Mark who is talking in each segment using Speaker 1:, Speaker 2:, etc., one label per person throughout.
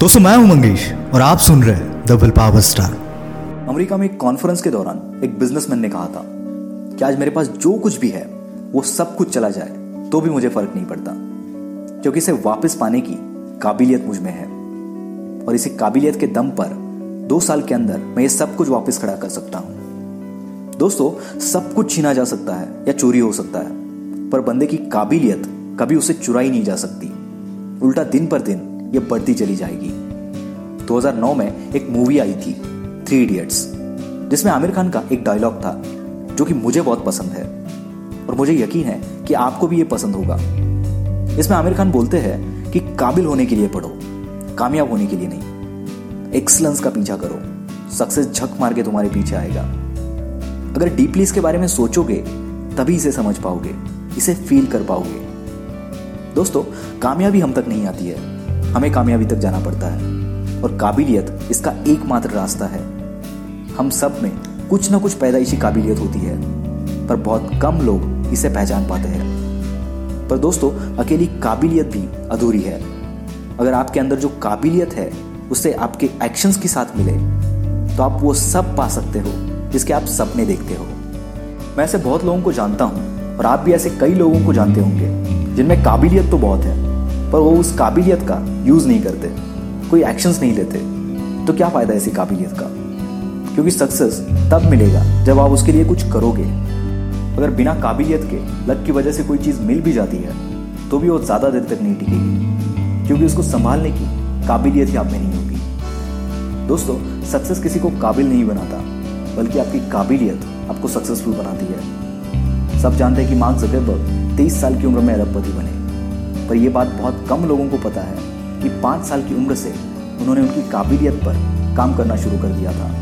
Speaker 1: दोस्तों मैं हूँ, मंगेश, और आप सुन रहे हैं पावर स्टार
Speaker 2: अमेरिका में एक कॉन्फ्रेंस के दौरान एक बिजनेसमैन ने कहा था कि आज मेरे पास जो कुछ भी है, वो सब कुछ चला जाए तो भी मुझे फ़र्क नहीं पड़ता। क्योंकि इसे वापस पाने की काबिलियत मुझमें है। और इसी काबिलियत के दम पर दो साल के अंदर मैं ये सब कुछ वापस खड़ा कर सकता हूँ। दोस्तों, सब कुछ छीना जा सकता है या चोरी हो सकता है, पर बंदे की काबिलियत कभी उसे चुराई नहीं जा सकती। उल्टा दिन पर दिन ये बढ़ती चली जाएगी। 2009 में एक मूवी आई थी थ्री इडियट्स जिसमें आमिर खान का एक डायलॉग था, जो कि मुझे बहुत पसंद है। और मुझे यकीन है कि आपको भी ये पसंद होगा। इसमें आमिर खान बोलते हैं कि काबिल होने के लिए पढ़ो, कामयाब होने के लिए नहीं। एक्सलेंस का पीछा करो सक्सेस झक मार के तुम्हारे पीछे आएगा। अगर डीपली इसके बारे में सोचोगे, तभी इसे समझ पाओगे, इसे फील कर पाओगे। दोस्तों, कामयाबी हम तक नहीं आती है। हमें कामयाबी तक जाना पड़ता है और काबिलियत इसका एकमात्र रास्ता है। हम सब में कुछ ना कुछ पैदाइशी काबिलियत होती है, पर बहुत कम लोग इसे पहचान पाते हैं। पर दोस्तों, अकेली काबिलियत भी अधूरी है। अगर आपके अंदर जो काबिलियत है, उससे आपके एक्शंस के साथ मिले तो आप वो सब पा सकते हो, जिसके आप सपने देखते हो। मैं ऐसे बहुत लोगों को जानता हूँ, और आप भी ऐसे कई लोगों को जानते होंगे, जिनमें काबिलियत तो बहुत है। पर वो उस काबिलियत का यूज़ नहीं करते, कोई एक्शंस नहीं लेते तो क्या फ़ायदा ऐसी काबिलियत का? क्योंकि सक्सेस तब मिलेगा जब आप उसके लिए कुछ करोगे। अगर बिना काबिलियत के लक की वजह से कोई चीज़ मिल भी जाती है तो भी वो ज़्यादा देर तक नहीं टिकेगी, क्योंकि उसको संभालने की काबिलियत ही आप में नहीं होगी। दोस्तों सक्सेस किसी को काबिल नहीं बनाता, बल्कि आपकी काबिलियत आपको सक्सेसफुल बनाती है। सब जानते हैं कि मार्क जकरबर्ग तेईस साल की उम्र में अरबपति बने। पर यह बात बहुत कम लोगों को पता है कि पाँच साल की उम्र से उन्होंने उनकी काबिलियत पर काम करना शुरू कर दिया था।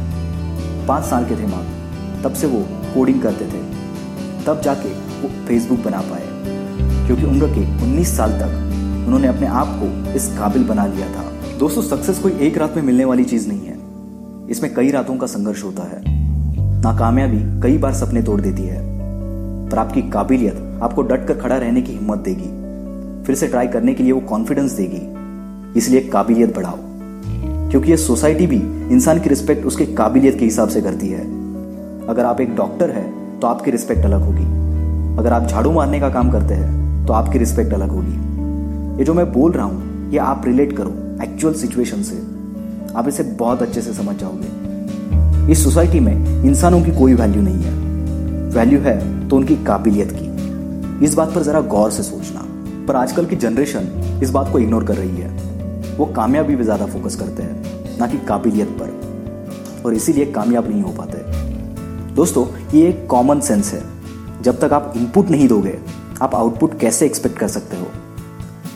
Speaker 2: पाँच साल के थे माँ। तब से वो कोडिंग करते थे। तब जाके वो फेसबुक बना पाए। क्योंकि उम्र के 19 साल तक उन्होंने अपने आप को इस काबिल बना लिया था। दोस्तों सक्सेस कोई एक रात में मिलने वाली चीज़ नहीं है। इसमें कई रातों का संघर्ष होता है। नाकामयाबी कई बार सपने तोड़ देती है। पर आपकी काबिलियत आपको डट कर खड़ा रहने की हिम्मत देगी। फिर से ट्राई करने के लिए वो कॉन्फिडेंस देगी। इसलिए काबिलियत बढ़ाओ। क्योंकि ये सोसाइटी भी इंसान की रिस्पेक्ट उसके काबिलियत के हिसाब से करती है। अगर आप एक डॉक्टर है तो आपकी रिस्पेक्ट अलग होगी। अगर आप झाड़ू मारने का काम करते हैं तो आपकी रिस्पेक्ट अलग होगी। ये जो मैं बोल रहा हूँ, ये आप रिलेट करो एक्चुअल सिचुएशन से। आप इसे बहुत अच्छे से समझ जाओगे। इस सोसाइटी में इंसानों की कोई वैल्यू नहीं है। वैल्यू है तो उनकी काबिलियत की। इस बात पर जरा गौर से सोचना। पर आजकल की जनरेशन इस बात को इग्नोर कर रही है। वो कामयाबी पे ज़्यादा फोकस करते हैं, ना कि काबिलियत पर। और इसीलिए कामयाब नहीं हो पाते। दोस्तों, ये एक कॉमन सेंस है। जब तक आप इनपुट नहीं दोगे, आप आउटपुट कैसे एक्सपेक्ट कर सकते हो?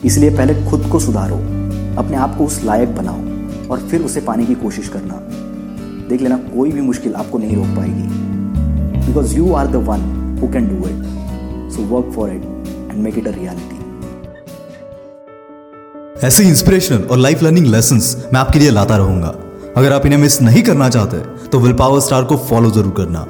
Speaker 2: इसलिए पहले खुद को सुधारो, अपने आप को उस लायक बनाओ और फिर उसे पाने की कोशिश करना। देख लेना, कोई भी मुश्किल आपको नहीं रोक पाएगी। Because you are the one who can do it so work for it and make it a reality
Speaker 1: ऐसे इंस्पिरेशनल और लाइफ लर्निंग लेसन मैं आपके लिए लाता रहूँगा। अगर आप इन्हें मिस नहीं करना चाहते तो विल पावर स्टार को फॉलो ज़रूर करना।